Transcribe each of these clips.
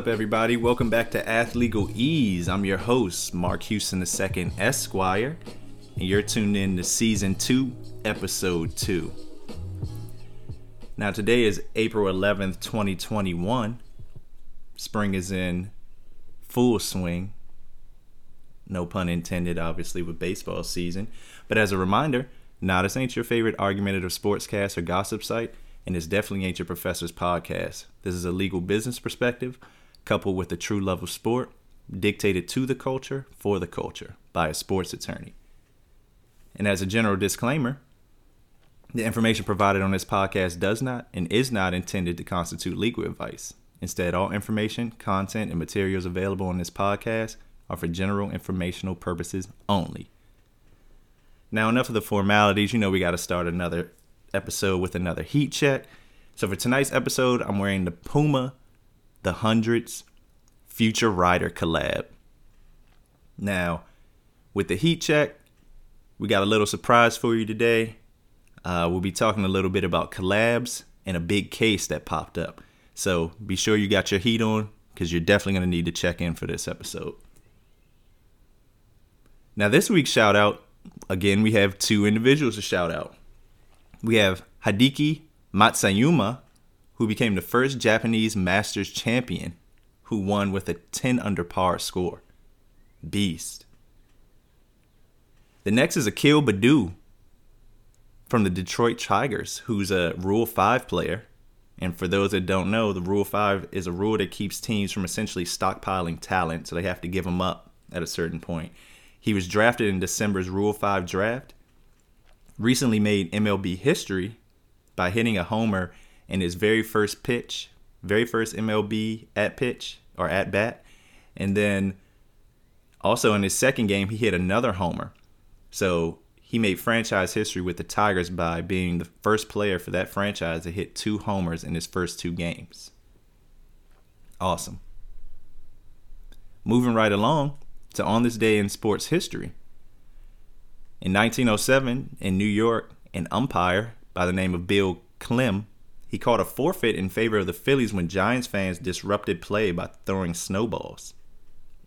Up, everybody? Welcome back to Athlegal Ease. I'm your host, Mark Houston II, Esquire, and you're tuned in to Season 2, Episode 2. Now, today is April 11th, 2021. Spring is in full swing. No pun intended, obviously, with baseball season. But as a reminder, now this ain't your favorite argumentative sportscast or gossip site and this definitely ain't your professor's podcast. This is a legal business perspective coupled with a true love of sport, dictated to the culture for the culture by a sports attorney. And as a general disclaimer, the information provided on this podcast does not and is not intended to constitute legal advice. Instead, all information, content, and materials available on this podcast are for general informational purposes only. Now, enough of the formalities. You know, we got to start another episode with another heat check. So for tonight's episode, I'm wearing the Puma, the Hundreds Future Rider collab. Now, with the heat check, we got a little surprise for you today. Uh, we'll be talking a little bit about collabs and a big case that popped up. So be sure you got your heat on because you're definitely going to need to check in for this episode. Now, this week's shout out, again, we have two individuals to shout out we have Hideki Matsuyama, who became the first Japanese Masters champion who won with a 10 under par score. Beast. The next is Akil Baddoo from the Detroit Tigers, who's a Rule 5 player. And for those that don't know, the Rule 5 is a rule that keeps teams from essentially stockpiling talent, so they have to give them up at a certain point. He was drafted in December's Rule 5 draft recently made MLB history by hitting a homer in his very first pitch, very first MLB at pitch or at bat. And then also in his second game, he hit another homer. So he made franchise history with the Tigers by being the first player for that franchise to hit two homers in his first two games. Awesome. Moving right along to on this day in sports history. In 1907, in New York, an umpire by the name of Bill Klem, he called a forfeit in favor of the Phillies when Giants fans disrupted play by throwing snowballs.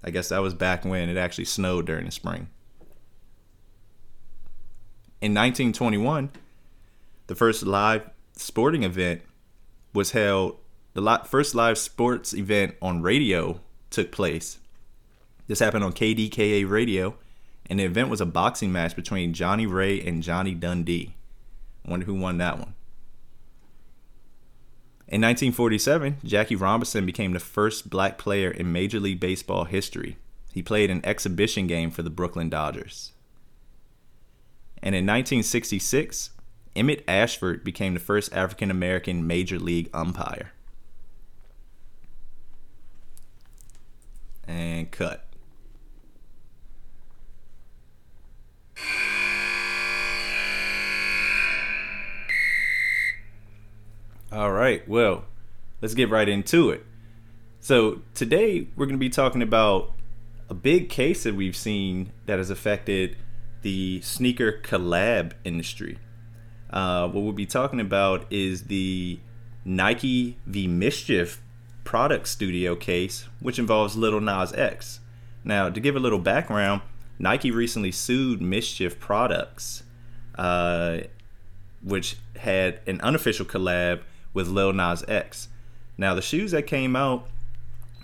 I guess that was back when it actually snowed during the spring. In 1921, the first live sporting event was held. The first live sports event on radio took place. This happened on KDKA radio and the event was a boxing match between Johnny Ray and Johnny Dundee. I wonder who won that one. In 1947, Jackie Robinson became the first black player in Major League Baseball history. He played an exhibition game for the Brooklyn Dodgers. And in 1966, Emmett Ashford became the first African American Major League umpire. And cut. All right. Well, let's get right into it. So, today we're going to be talking about a big case that we've seen that has affected the sneaker collab industry. Uh, what we'll be talking about is the Nike v Mischief product studio case, which involves Little Nas X. Now, to give a little background, Nike recently sued Mischief Products, uh, which had an unofficial collab with Lil Nas X. Now, the shoes that came out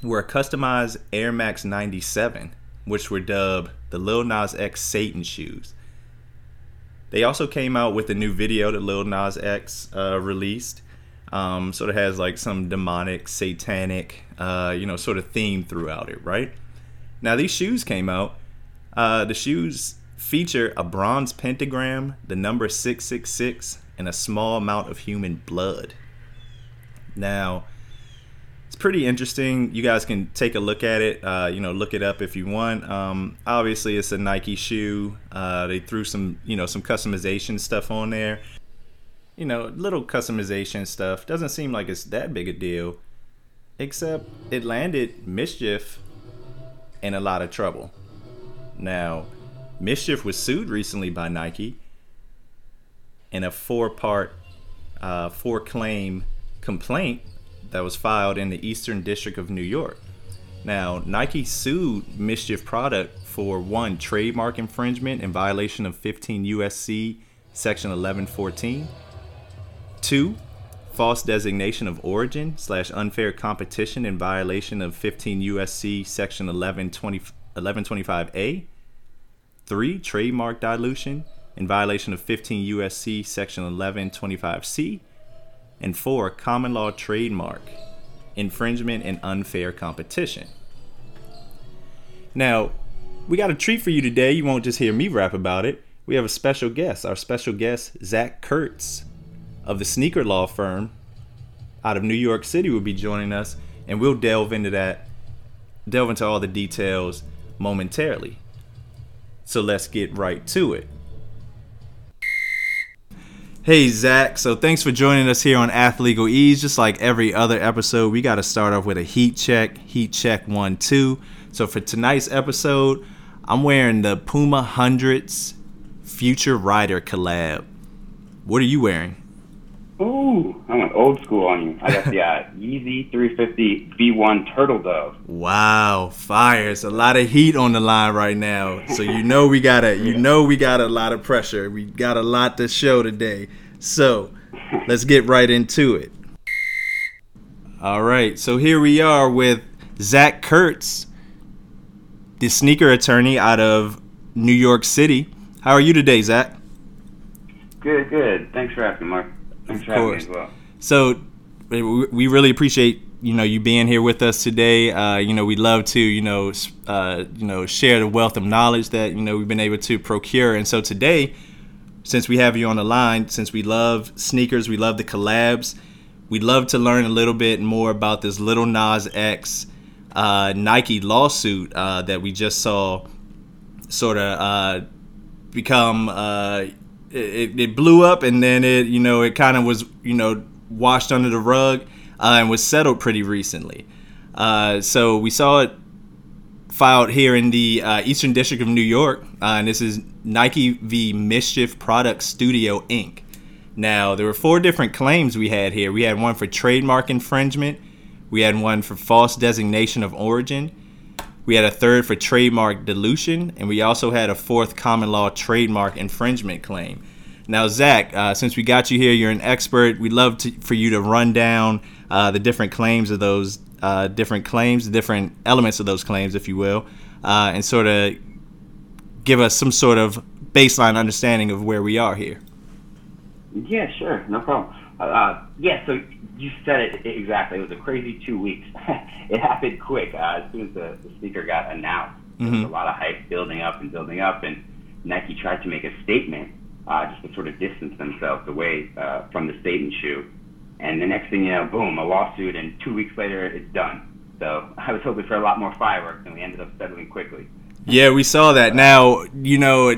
were a customized Air Max 97, which were dubbed the Lil Nas X Satan shoes. They also came out with a new video that Lil Nas X uh, released. Um, sort of has like some demonic, satanic, uh, you know, sort of theme throughout it, right? Now, these shoes came out. Uh, the shoes feature a bronze pentagram, the number 666, and a small amount of human blood. Now, it's pretty interesting. You guys can take a look at it. Uh, you know, look it up if you want. Um, obviously, it's a Nike shoe. Uh, they threw some, you know, some customization stuff on there. You know, little customization stuff. Doesn't seem like it's that big a deal. Except it landed Mischief in a lot of trouble. Now, Mischief was sued recently by Nike in a four-part, uh, four-claim complaint that was filed in the Eastern District of New York. Now, Nike sued Mischief Product for one, trademark infringement in violation of 15 USC section 1114. Two, false designation of origin slash unfair competition in violation of 15 USC section 1120, 1125A. Three, trademark dilution in violation of 15 USC section 1125C. And four, common law trademark infringement and unfair competition. Now, we got a treat for you today. You won't just hear me rap about it. We have a special guest. Our special guest, Zach Kurtz of the sneaker law firm out of New York City, will be joining us, and we'll delve into that, delve into all the details momentarily. So let's get right to it. Hey Zach, so thanks for joining us here on Athlegal Ease. Just like every other episode, we got to start off with a heat check. Heat check one, two. So for tonight's episode, I'm wearing the Puma Hundreds Future Rider collab. What are you wearing? Ooh, I went old school on you. I got the uh, Yeezy 350 V1 Turtle Dove. Wow, fire! It's a lot of heat on the line right now, so you know we got a you know we got a lot of pressure. We got a lot to show today. So let's get right into it. All right, so here we are with Zach Kurtz the sneaker attorney out of New York City. How are you today, Zach? Good, good. Thanks for asking, Mark. Thanks of course. as well. So, we really appreciate you know you being here with us today. Uh, you know, we love to you know uh, you know share the wealth of knowledge that you know we've been able to procure. And so today, since we have you on the line, since we love sneakers, we love the collabs. We'd love to learn a little bit more about this little Nas X uh, Nike lawsuit uh, that we just saw sort of uh, become uh, it, it, blew up and then it you know it kind of was you know washed under the rug uh, and was settled pretty recently. Uh, so we saw it filed here in the Eastern District of New York, and this is Nike v. Mischief Product Studio Inc. Now there were four different claims we had here. We had one for trademark infringement we had one for false designation of origin. We had a third for trademark dilution, and we also had a fourth common law trademark infringement claim. Now, Zach, uh, since we got you here, you're an expert. We'd love to, for you to run down uh, the different claims of those uh, different claims, the different elements of those claims, if you will, uh, and sort of give us some sort of baseline understanding of where we are here. Yeah, sure, no problem. Uh, yeah, so you said it exactly. It was a crazy two weeks. it happened quick. Uh, as soon as the, the speaker got announced, mm-hmm. there was mm-hmm. a lot of hype building up and building up, and Nike tried to make a statement uh, just to sort of distance themselves away uh, from the statement shoe. And the next thing you know, boom, a lawsuit, and two weeks later, it's done. So I was hoping for a lot more fireworks, and we ended up settling quickly. Yeah, we saw that. Now, you know,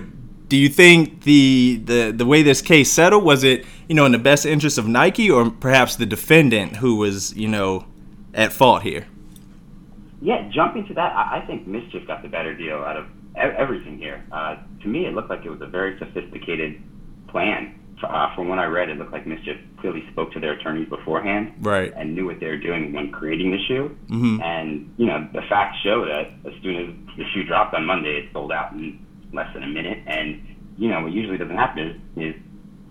do you think the the the way this case settled was it you know in the best interest of Nike or perhaps the defendant who was you know at fault here? Yeah, jumping to that, I, think Mischief got the better deal out of everything here. Uh, to me, it looked like it was a very sophisticated plan. Uh, from what I read, it looked like Mischief clearly spoke to their attorneys beforehand, right, and knew what they were doing when creating the shoe. Mm-hmm. And you know, the facts show that as soon as the shoe dropped on Monday, it sold out in less than a minute. And you know, what usually doesn't happen is, is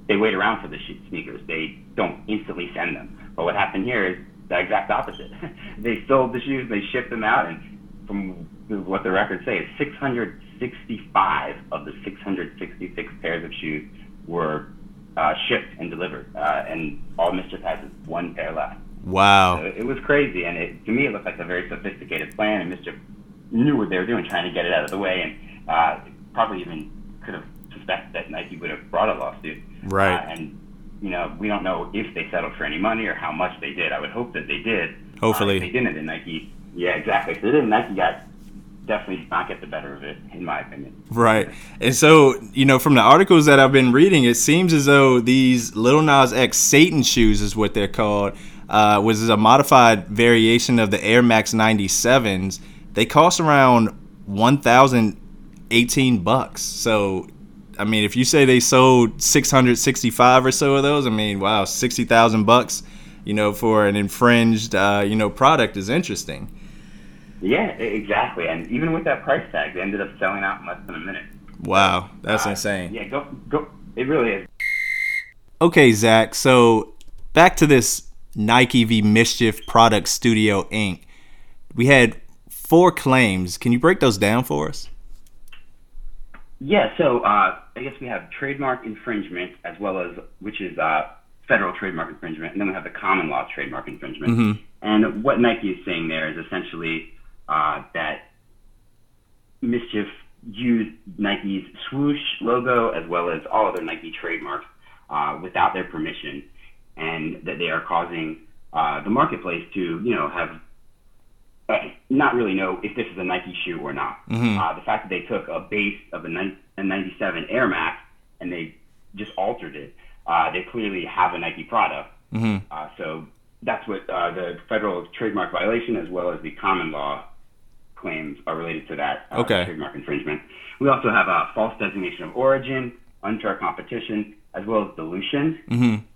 they wait around for the sneakers. They don't instantly send them. But what happened here is the exact opposite. they sold the shoes, they shipped them out, and from what the records say, is 665 of the 666 pairs of shoes were uh, shipped and delivered, uh, and all Mischief has is one pair left. Wow! So it was crazy, and it, to me, it looked like a very sophisticated plan, and Mischief knew what they were doing, trying to get it out of the way, and uh, probably even could have suspected that Nike would have brought a lawsuit. Right. Uh, and you know, we don't know if they settled for any money or how much they did. I would hope that they did. Hopefully, uh, they didn't. Then Nike, yeah, exactly. So then Nike got definitely not get the better of it, in my opinion. Right. And so, you know, from the articles that I've been reading, it seems as though these Little Nas X Satan shoes is what they're called. Uh, was a modified variation of the Air Max 97s. They cost around 1,000 18 bucks. So, I mean, if you say they sold 665 or so of those, I mean, wow, 60,000 bucks. you know, for an infringed, uh, you know, product is interesting. Yeah, exactly. And even with that price tag, they ended up selling out in less than a minute. Wow, that's Uh, insane. Yeah, go go. It really is. Okay, Zach. So back to this Nike v Mischief Product Studio Inc. We had four claims. Can you break those down for us? Yeah, so uh, I guess we have trademark infringement as well as which is uh, federal trademark infringement, and then we have the common law trademark infringement. And what Nike is saying there is essentially uh, that Mischief used Nike's swoosh logo as well as all other Nike trademarks uh, without their permission, and that they are causing uh, the marketplace to, you know, have uh, not really know if this is a Nike shoe or not. Uh, the fact that they took a base of a, a 97 Air Max and they just altered it, uh, they clearly have a Nike product. mhm Uh, so that's what uh, the federal trademark violation as well as the common law claims are related to that uh, Okay. trademark infringement. We also have a false designation of origin, unfair competition, as well as dilution.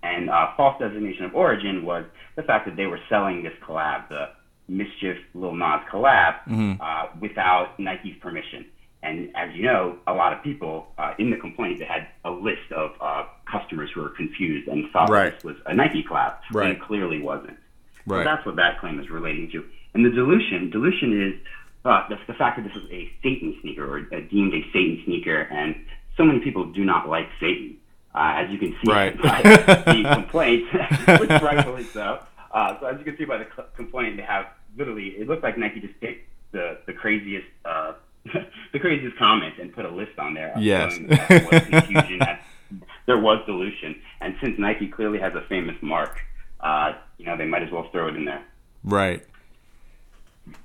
And uh, false designation of origin was the fact that they were selling this collab, the Mischief Lil Nas collab, uh, without Nike's permission. And as you know, a lot of people uh, in the complaint they had a list of uh, customers who were confused and thought Right. this was a Nike collab, Right. and it clearly wasn't. So that's what that claim is relating to. And the dilution, dilution is uh, the, the fact that this is a Satan sneaker or uh, deemed a Satan sneaker, and so many people do not like Satan. Uh, as you can see Right. by the complaint, which rightfully so. Uh, so as you can see by the cl- complaint, they have literally it looks like Nike just picked the the craziest uh, the craziest comment and put a list on there. Yes. there was confusion, there was dilution, and since Nike clearly has a famous mark, uh, you know they might as well throw it in there. Right.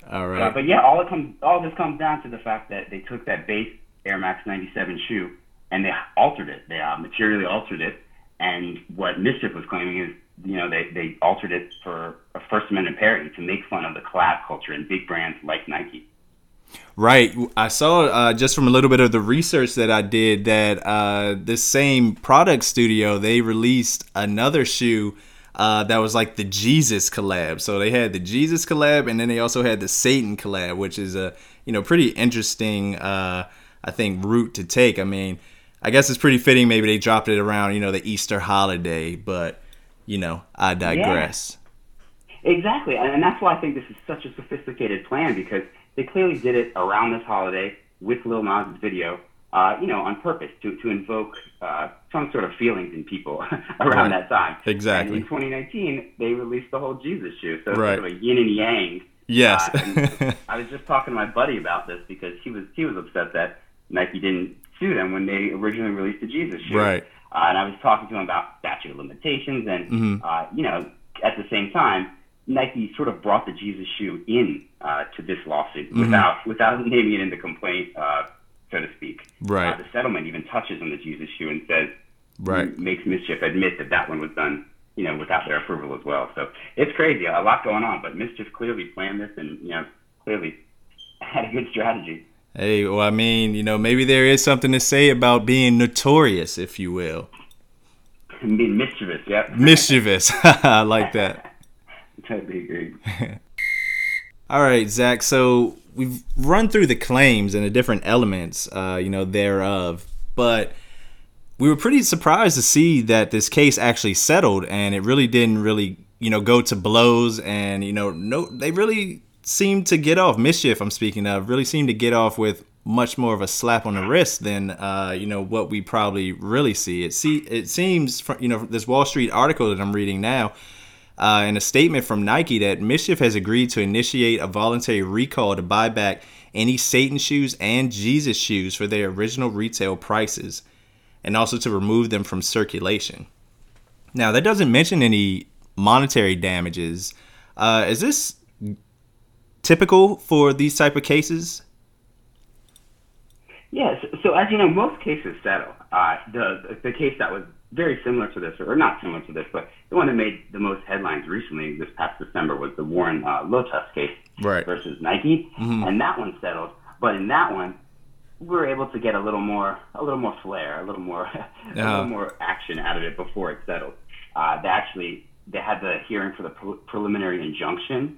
All right. Uh, but yeah, all it comes, all this comes down to the fact that they took that base Air Max 97 shoe and they altered it. They uh, materially altered it. And what Mischief was claiming is, you know, they, they altered it for a First Amendment parody to make fun of the collab culture and big brands like Nike. Right. I saw uh, just from a little bit of the research that I did that uh, same product studio they released another shoe uh, that was like the Jesus collab. So they had the Jesus collab, and then they also had the Satan collab, which is a you know pretty interesting uh, I think route to take. I mean, I guess it's pretty fitting. Maybe they dropped it around you know the Easter holiday, but you know I digress. Exactly, and and that's why I think this is such a sophisticated plan because they clearly did it around this holiday with Lil Nas' video, uh, you know, on purpose to to invoke uh, some sort of feelings in people around Right. that time. Exactly. And in 2019, they released the whole Jesus shoe, so it's Right. sort of a yin and yang. Yes. Uh, I was just talking to my buddy about this because he was he was upset that Nike didn't sue them when they originally released the Jesus shoe. Right. Uh, and I was talking to him about statute of limitations, and Mm-hmm. uh, you know, at the same time, Nike sort of brought the Jesus shoe in uh, to this lawsuit Mm-hmm. without without naming it in the complaint, uh, so to speak. Right. Uh, the settlement even touches on the Jesus shoe and says Right. makes Mischief admit that that one was done, you know, without their approval as well. So it's crazy, a lot going on. But Mischief clearly planned this, and you know, clearly had a good strategy. Hey, well, I mean, you know, maybe there is something to say about being notorious, if you will. Being mischievous, yep. Mischievous. I like that. totally agree. All right, Zach. So we've run through the claims and the different elements, uh, you know, thereof, but we were pretty surprised to see that this case actually settled, and it really didn't really, you know, go to blows, and you know, no, they really seemed to get off. Mischief, I'm speaking of, really seemed to get off with much more of a slap on the wrist than, uh, you know, what we probably really see. It see, it seems, from, you know, this Wall Street article that I'm reading now uh, in a statement from Nike that Mischief has agreed to initiate a voluntary recall to buy back any Satan shoes and Jesus shoes for their original retail prices, and also to remove them from circulation. Now, that doesn't mention any monetary damages. Uh, is this typical for these type of cases? Yes. So as you know, most cases settle. Uh, the the case that was very similar to this, or not similar to this, but the one that made the most headlines recently this past December was the Warren uh, Lotas case Right. versus Nike, and that one settled. But in that one, we were able to get a little more a little more flair, a little more a little more action out of it before it settled. Uh, they actually they had the hearing for the pre- preliminary injunction,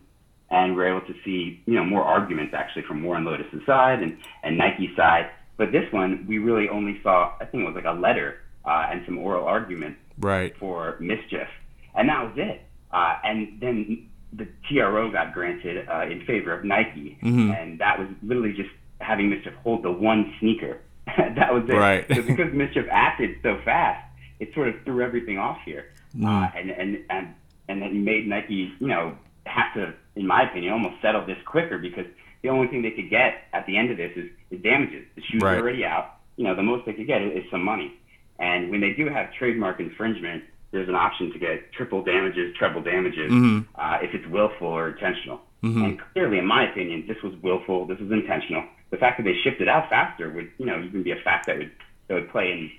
and we're able to see you know more arguments actually from Warren Lotas's side and and Nike's side. But this one, we really only saw I think it was like a letter uh, and some oral argument right. for mischief, and that was it. Uh, and then the TRO got granted uh, in favor of Nike, Mhm. and that was literally just having mischief hold the one sneaker. that was it. Right. So because mischief acted so fast, it sort of threw everything off here, Mm. uh, and and and and then made Nike, you know, have to, in my opinion, almost settle this quicker because the only thing they could get at the end of this is, is damages. The shoes Right. are already out. You know, the most they could get is, is some money. And when they do have trademark infringement, there's an option to get triple damages, treble damages, Mhm. uh, if it's willful or intentional. Mhm. And clearly, in my opinion, this was willful. This was intentional. The fact that they shipped it out faster would, you know, even be a fact that would that would play in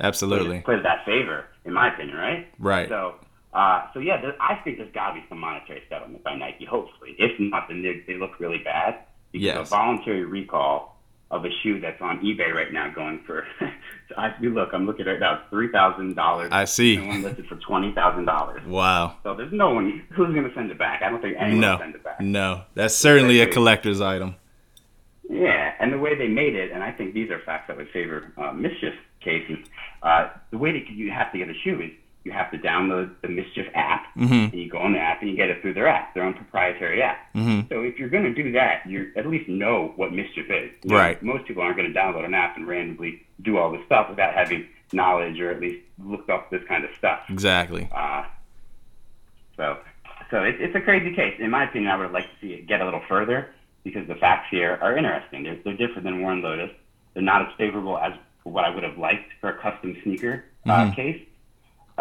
Absolutely. play that favor, in my opinion, right? Right. So, uh, so yeah, there, I think there's got to be some monetary settlement by Nike. Hopefully, if not, then they, they look really bad. Because Yes. a voluntary recall of a shoe that's on eBay right now, going for, I look, I'm looking right now, three thousand dollars. I see. And one listed for twenty thousand dollars. Wow. So there's no one who's going to send it back. I don't think anyone No. will send it back. No. That's certainly a collector's item. Yeah, and the way they made it, and I think these are facts that would favor uh, mischief cases. Uh, the way that you have to get a shoe is you have to download the mischief app, Mhm. and you go on the app and you get it through their app, their own proprietary app. Mhm. So if you're going to do that, you at least know what mischief is. You know, Right. Most people aren't going to download an app and randomly do all this stuff without having knowledge or at least looked up this kind of stuff. Exactly. Uh, so, so it, it's a crazy case. In my opinion, I would like to see it get a little further because the facts here are interesting. They're, they're different than Warren Lotas. They're not as favorable as what I would have liked for a custom sneaker uh, Mhm. case.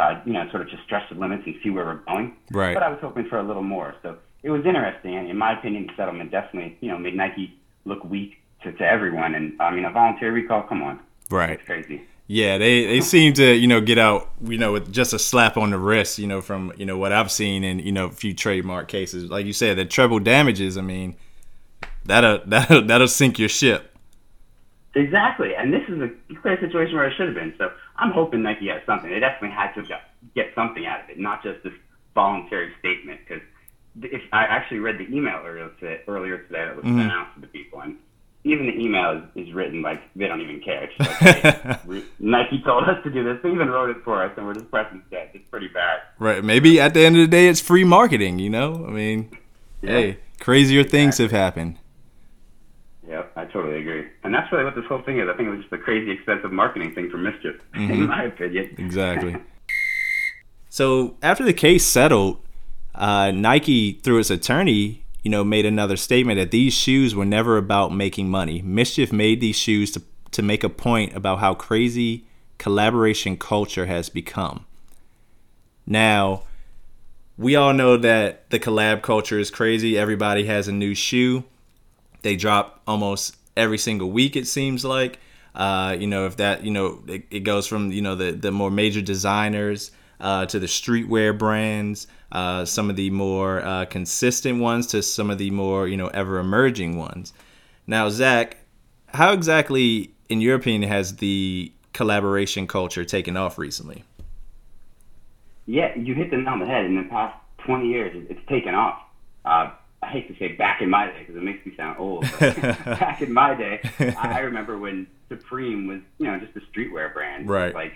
Uh, you know, sort of just stretch the limits and see where we're going. Right. But I was hoping for a little more. So it was interesting. And in my opinion, the settlement definitely, you know, made Nike look weak to, to everyone. And I mean, a voluntary recall, come on. Right. It's crazy. Yeah, they, they seem to, you know, get out, you know, with just a slap on the wrist, you know, from, you know, what I've seen in, you know, a few trademark cases. Like you said, the treble damages, I mean, that'll, that'll, that'll sink your ship. Exactly, and this is a clear situation where it should have been. So I'm hoping Nike has something. They definitely had to get, something out of it, not just this voluntary statement. Because if I actually read the email earlier today, earlier today that was Mhm. sent out to the people, and even the email is, is written like they don't even care. It's just like, hey, we- Nike told us to do this. They even wrote it for us, and we're just pressing send. It's pretty bad. Right. Maybe at the end of the day, it's free marketing, you know? I mean, Yeah. hey, crazier things have happened. Yep, I totally agree. And that's really what this whole thing is. I think it was just a crazy expensive marketing thing for mischief, in my opinion. Exactly. So after the case settled, uh, Nike, through its attorney, you know, made another statement that these shoes were never about making money. Mischief made these shoes to to make a point about how crazy collaboration culture has become. Now, we all know that the collab culture is crazy. Everybody has a new shoe. They drop almost every single week. It seems like. Uh, you know, if that, you know, it, it goes from you know the the more major designers uh, to the streetwear brands, uh, some of the more uh, consistent ones to some of the more you know ever emerging ones. Now, Zach, how exactly, in your opinion, has the collaboration culture taken off recently? Yeah, you hit the nail on the head. In the past 20 years, it's taken off. I hate to say back in my day because it makes me sound old. But back in my day, I remember when Supreme was, you know, just a streetwear brand. Right. Like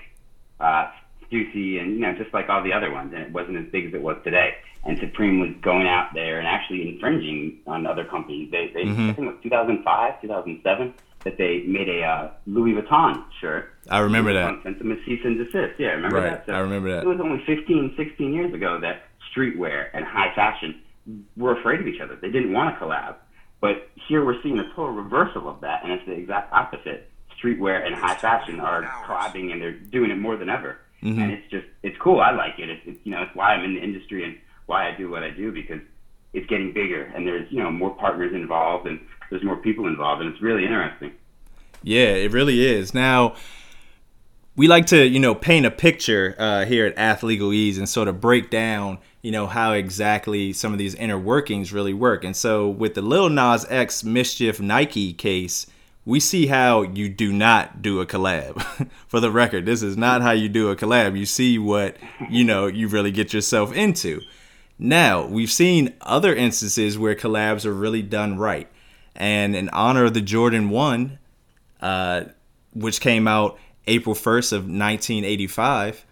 uh, Stussy and, you know, just like all the other ones. And it wasn't as big as it was today. And Supreme was going out there and actually infringing on other companies. They, they Mhm. I think it was 2005, 2007, that they made a uh, Louis Vuitton shirt. I remember that. Sent them a cease and desist. Yeah, remember Right, that? I remember that. It was only 15, 16 years ago that streetwear and high fashion were afraid of each other. They didn't want to collab. But here we're seeing a total reversal of that, and it's the exact opposite. Streetwear and high fashion are collabing, and they're doing it more than ever. Mhm. And it's just, it's cool. I like it. It's, it's, you know, it's why I'm in the industry and why I do what I do because it's getting bigger, and there's, you know, more partners involved, and there's more people involved, and it's really interesting. Yeah, it really is. Now, we like to, you know, paint a picture uh, here at Athlegalese and sort of break down, you know, how exactly some of these inner workings really work. And so, with the Lil Nas X Mischief Nike case, we see how you do not do a collab. For the record, this is not how you do a collab. You see what, you know, you really get yourself into. Now, we've seen other instances where collabs are really done right. And in honor of the Jordan 1, uh, which came out April 1st of 1985,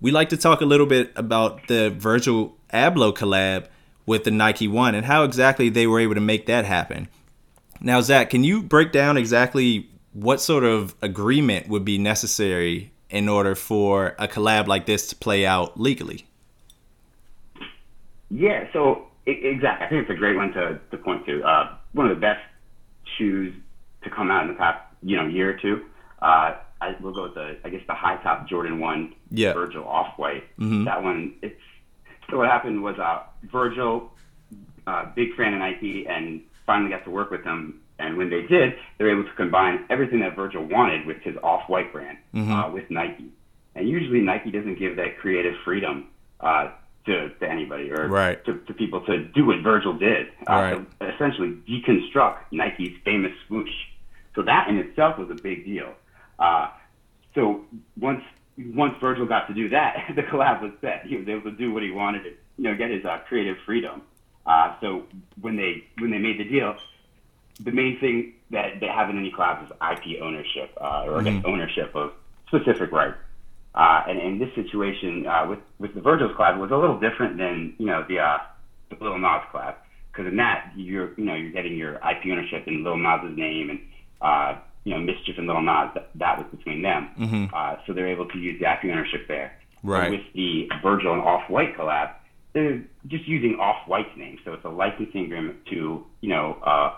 we like to talk a little bit about the Virgil Abloh collab with the Nike One and how exactly they were able to make that happen. Now, Zach, can you break down exactly what sort of agreement would be necessary in order for a collab like this to play out legally? Yeah, so exactly. I think it's a great one to, to point to. Uh, one of the best shoes to come out in the past, you know, year or two. Uh, I will go with the, I guess, the high top Jordan One yeah. Virgil off white. Mm-hmm. That one, it's so what happened was uh, Virgil, uh, big fan of Nike, and finally got to work with them. And when they did, they were able to combine everything that Virgil wanted with his off-white brand mm-hmm. uh, with Nike. And usually Nike doesn't give that creative freedom uh, to, to anybody or right. to, to people to do what Virgil did. Uh, right. To essentially deconstruct Nike's famous swoosh. So that in itself was a big deal. Uh, so once once Virgil got to do that, the collab was set. He was able to do what he wanted to, you know, get his uh, creative freedom. Uh, so when they when they made the deal, the main thing that they have in any collab is IP ownership, uh, or mm-hmm. I guess ownership of specific rights. Uh, and in this situation, uh, with with the Virgil's collab, was a little different than you know the uh, the Lil Nas collab, because in that you're you know you're getting your IP ownership in Lil Nas's name and uh, you know, Mischief and Little Nas, that, that was between them. Mm-hmm. Uh, so they're able to use the IP ownership there. Right. with the Virgil and Off White collab, they're just using Off White's name. So it's a licensing agreement to, you know, uh,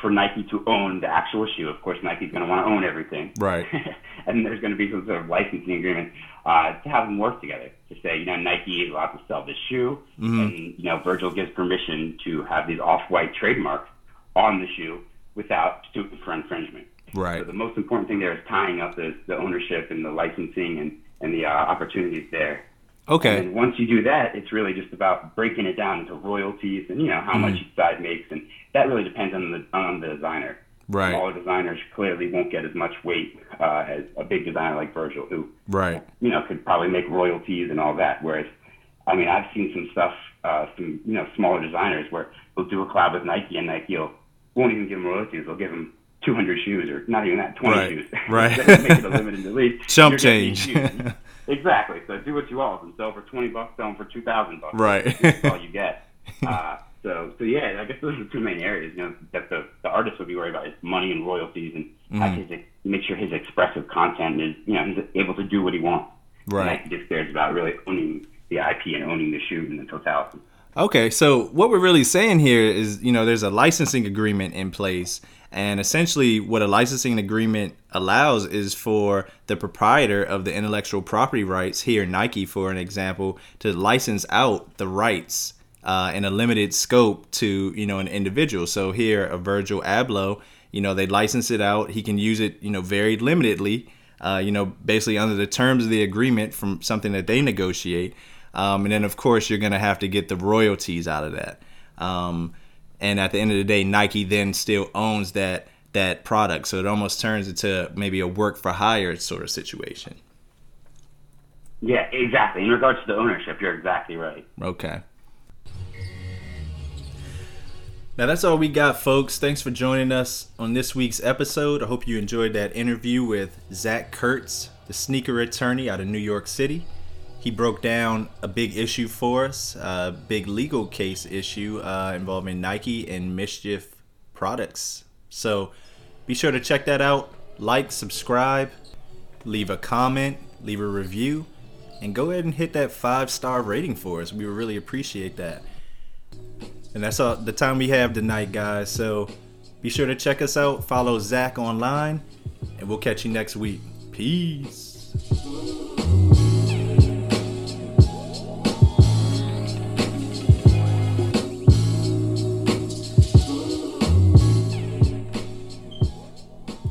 for Nike to own the actual shoe. Of course, Nike's going to want to own everything. Right. and there's going to be some sort of licensing agreement uh, to have them work together. To say, you know, Nike is allowed to sell this shoe, mm-hmm. and you know, Virgil gives permission to have these off-white trademarks on the shoe without suing for infringement. Right. So the most important thing there is tying up the, the ownership and the licensing and, and the uh, opportunities there. Okay. And once you do that, it's really just about breaking it down into royalties and you know how mm-hmm. much each side makes, and that really depends on the on the designer. Right. Smaller designers clearly won't get as much weight uh, as a big designer like Virgil, who right you know could probably make royalties and all that. Whereas, I mean, I've seen some stuff, uh, some you know smaller designers where they'll do a collab with Nike, and Nike will, won't even give them royalties. They'll give them 200 shoes or not even that, 20 right. shoes. Right. make it a limited release. Chump change. exactly. So do what you want. And sell for 20 bucks, sell them for 2,000 bucks. Right. That's all you get. Uh, so, so yeah, I guess those are the two main areas. You know, that the, the artist would be worried about is money and royalties, and mm. his, make sure his expressive content is, you know, he's able to do what he wants. Right. And just cares about really owning the IP and owning the shoe in the totality. Okay, so what we're really saying here is, you know, there's a licensing agreement in place and essentially, what a licensing agreement allows is for the proprietor of the intellectual property rights, here Nike, for an example, to license out the rights uh, in a limited scope to you know an individual. So here, a Virgil Abloh, you know, they license it out. He can use it, you know, very limitedly. Uh, you know, basically under the terms of the agreement from something that they negotiate. Um, and then, of course, you're going to have to get the royalties out of that. Um, and at the end of the day nike then still owns that that product. So it almost turns into maybe a work for hire sort of situation. Yeah exactly. In regards to the ownership you're exactly right. Okay. Now that's all we got, folks. Thanks for joining us on this week's episode. I hope you enjoyed that interview with Zach Kurtz, the sneaker attorney out of New York City he broke down a big issue for us, a big legal case issue uh, involving Nike and Mischief products. So be sure to check that out. Like, subscribe, leave a comment, leave a review, and go ahead and hit that five star rating for us. We would really appreciate that. And that's all the time we have tonight, guys. So be sure to check us out. Follow Zach online, and we'll catch you next week. Peace.